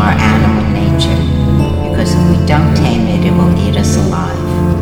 our animal nature, because if we don't tame it, it will eat us alive.